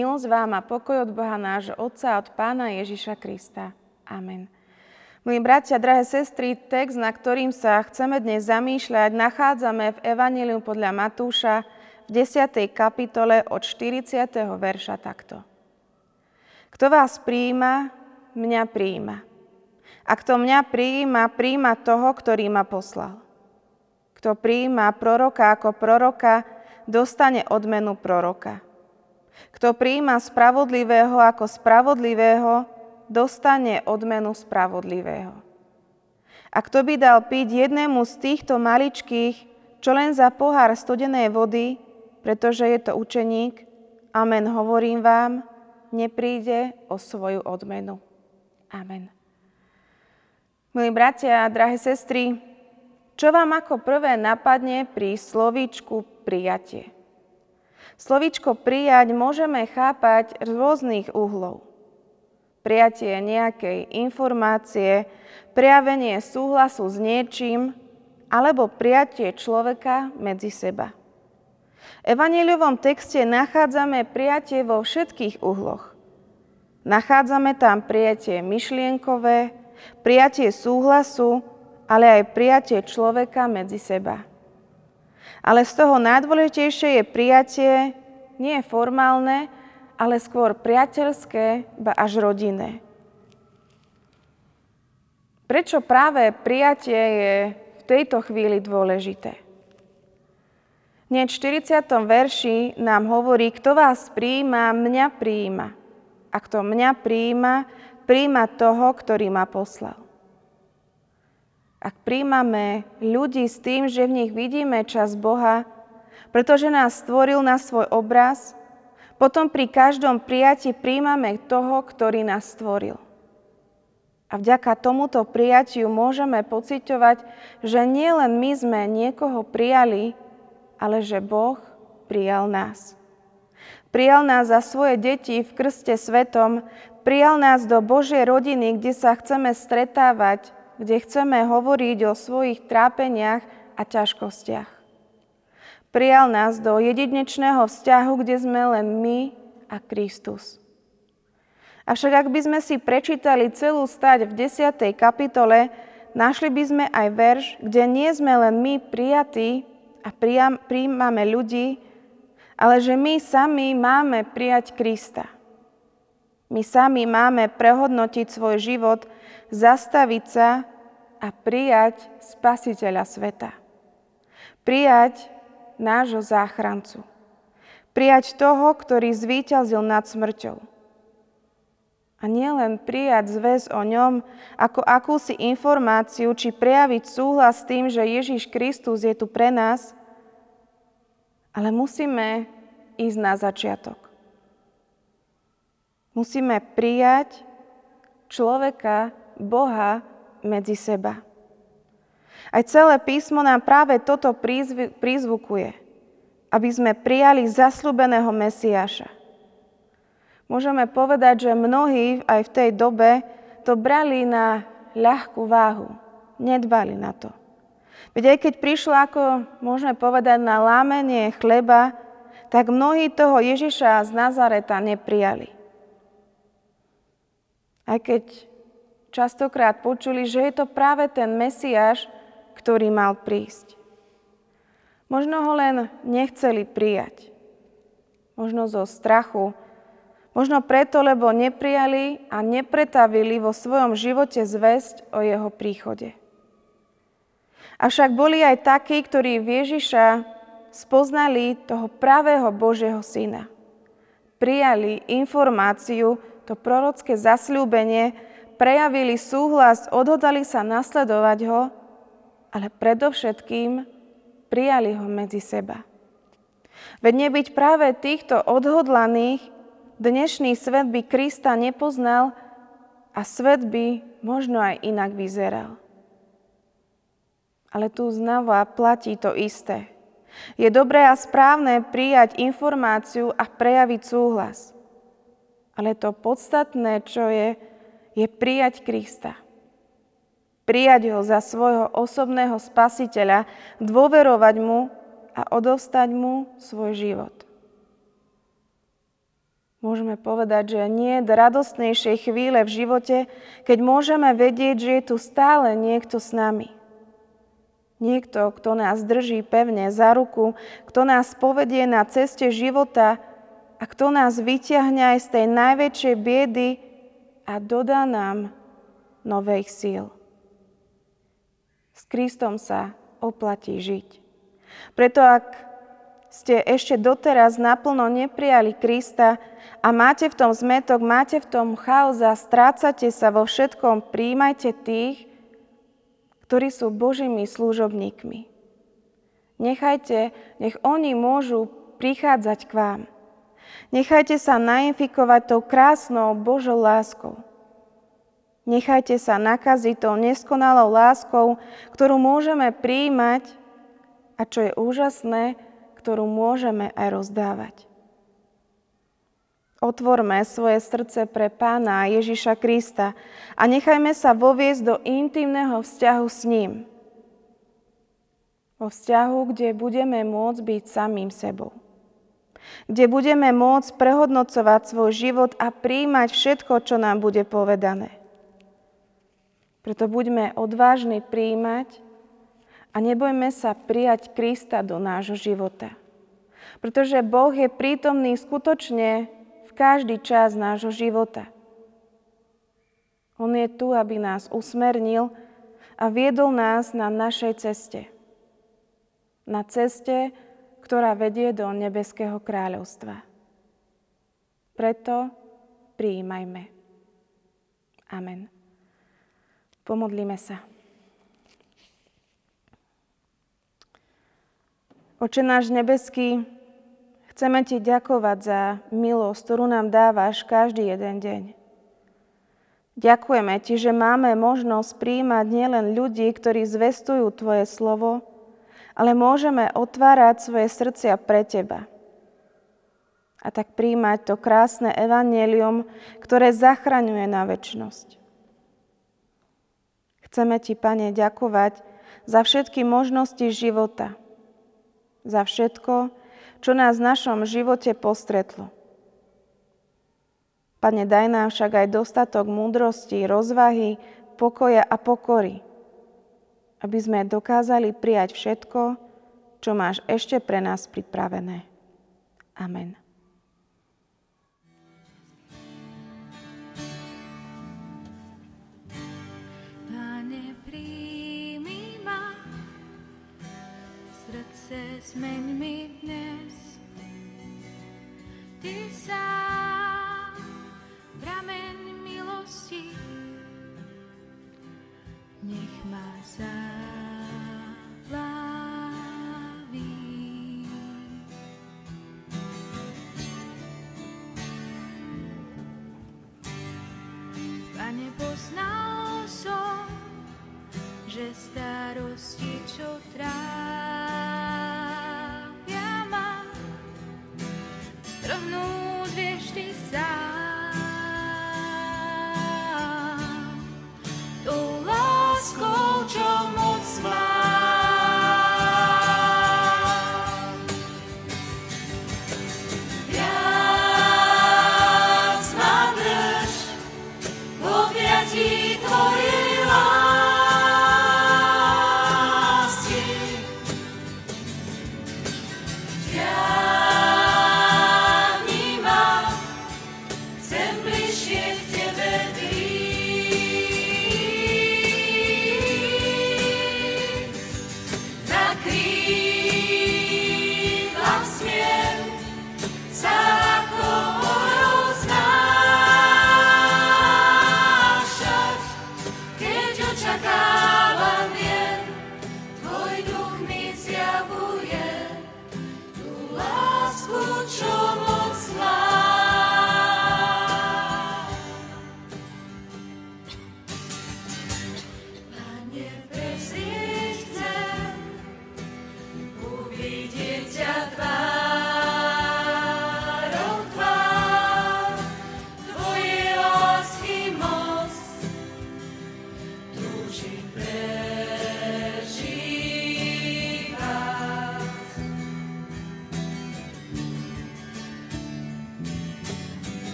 Milosť vám a pokoj od Boha nášho Otca a od Pána Ježiša Krista. Amen. Milí bratia, drahé sestry, text, na ktorým sa chceme dnes zamýšľať, nachádzame v Evangeliu podľa Matúša v 10. kapitole od 40. verša takto. Kto vás príjima, mňa príjima. A kto mňa príjima, príjima toho, ktorý ma poslal. Kto príjima proroka ako proroka, dostane odmenu proroka. Kto príjima spravodlivého ako spravodlivého, dostane odmenu spravodlivého. A kto by dal piť jednému z týchto maličkých, čo len za pohár studenej vody, pretože je to učeník, amen hovorím vám, nepríde o svoju odmenu. Amen. Milí bratia a drahé sestry, čo vám ako prvé napadne pri slovíčku prijatie? Slovíčko prijať môžeme chápať z rôznych uhlov. Prijatie nejakej informácie, prejavenie súhlasu s niečím alebo prijatie človeka medzi seba. V evangeliovom texte nachádzame prijatie vo všetkých uhloch. Nachádzame tam prijatie myšlienkové, prijatie súhlasu, ale aj prijatie človeka medzi seba. Ale z toho najdôležitejšie je prijatie nie formálne, ale skôr priateľské, ba až rodinné. Prečo práve prijatie je v tejto chvíli dôležité? Hneď v 40. verši nám hovorí, kto vás príjima, mňa príjima. A kto mňa príjima, príjima toho, ktorý ma poslal. Ak príjmame ľudí s tým, že v nich vidíme čas Boha, pretože nás stvoril na svoj obraz, potom pri každom prijati príjmame toho, ktorý nás stvoril. A vďaka tomuto prijatiu môžeme pociťovať, že nielen my sme niekoho prijali, ale že Boh prijal nás. Prijal nás za svoje deti v krste svetom, prijal nás do Božej rodiny, kde sa chceme stretávať, kde chceme hovoriť o svojich trápeniach a ťažkostiach. Prijal nás do jedinečného vzťahu, kde sme len my a Kristus. Avšak ak by sme si prečítali celú stať v 10. kapitole, našli by sme aj verš, kde nie sme len my prijatí a príjmame ľudí, ale že my sami máme prijať Krista. My sami máme prehodnotiť svoj život, zastaviť sa a prijať Spasiteľa sveta. Prijať nášho záchrancu. Prijať toho, ktorý zvíťazil nad smrťou. A nielen prijať zväz o ňom ako akúsi informáciu, či prejaviť súhlas s tým, že Ježiš Kristus je tu pre nás, ale musíme ísť na začiatok. Musíme prijať človeka, Boha, medzi seba. Aj celé písmo nám práve toto prizvukuje, aby sme prijali zasľubeného Mesiáša. Môžeme povedať, že mnohí aj v tej dobe to brali na ľahkú váhu, nedbali na to. Veď aj keď prišlo, ako môžeme povedať, na lámenie chleba, tak mnohí toho Ježiša z Nazareta neprijali. Aj keď častokrát počuli, že je to práve ten Mesiáš, ktorý mal prísť. Možno ho len nechceli prijať. Možno zo strachu. Možno preto, lebo neprijali a nepretavili vo svojom živote zväzť o jeho príchode. Avšak boli aj takí, ktorí v Ježiša spoznali toho pravého Božieho syna. Prijali informáciu, to prorocké zasľúbenie, prejavili súhlas, odhodali sa nasledovať ho, ale predovšetkým prijali ho medzi seba. Veď nebyť práve týchto odhodlaných, dnešný svet by Krista nepoznal a svet by možno aj inak vyzeral. Ale tu znova platí to isté. Je dobré a správne prijať informáciu a prejaviť súhlas. Ale to podstatné, čo je, je prijať Krista. Prijať ho za svojho osobného spasiteľa, dôverovať mu a odovstať mu svoj život. Môžeme povedať, že nie je radostnejšej chvíle v živote, keď môžeme vedieť, že je tu stále niekto s nami. Niekto, kto nás drží pevne za ruku, kto nás povedie na ceste života a kto nás vyťahne aj z tej najväčšej biedy a dodá nám nových síl. S Kristom sa oplatí žiť. Preto ak ste ešte doteraz naplno neprijali Krista a máte v tom zmetok, máte v tom chaos a strácate sa vo všetkom, príjmajte tých, ktorí sú Božími služobníkmi. Nechajte, nech oni môžu prichádzať k vám. Nechajte sa nainfikovať tou krásnou Božou láskou. Nechajte sa nakaziť tou neskonalou láskou, ktorú môžeme príjmať a čo je úžasné, ktorú môžeme aj rozdávať. Otvorme svoje srdce pre Pána Ježiša Krista a nechajme sa voviesť do intimného vzťahu s ním. Vo vzťahu, kde budeme môcť byť samým sebou. Kde budeme môcť prehodnocovať svoj život a príjmať všetko, čo nám bude povedané. Preto buďme odvážni príjmať a nebojme sa prijať Krista do nášho života. Pretože Boh je prítomný skutočne v každý čas nášho života. On je tu, aby nás usmernil a viedol nás na našej ceste. Na ceste, ktorá vedie do nebeského kráľovstva. Preto prijímajme. Amen. Pomodlíme sa. Oče náš nebeský, chceme Ti ďakovať za milosť, ktorú nám dávaš každý jeden deň. Ďakujeme Ti, že máme možnosť príjmať nielen ľudí, ktorí zvestujú Tvoje slovo, ale môžeme otvárať svoje srdcia pre Teba. A tak príjmať to krásne evanelium, ktoré zachraňuje na väčnosť. Chceme Ti, Pane, ďakovať za všetky možnosti života, za všetko, čo nás v našom živote postretlo. Pane, daj nám však aj dostatok múdrosti, rozvahy, pokoja a pokory, aby sme dokázali prijať všetko, čo máš ešte pre nás pripravené. Amen. zmeň mi dnes. Ty sám, prameň milosti, nech ma zaplaví. Že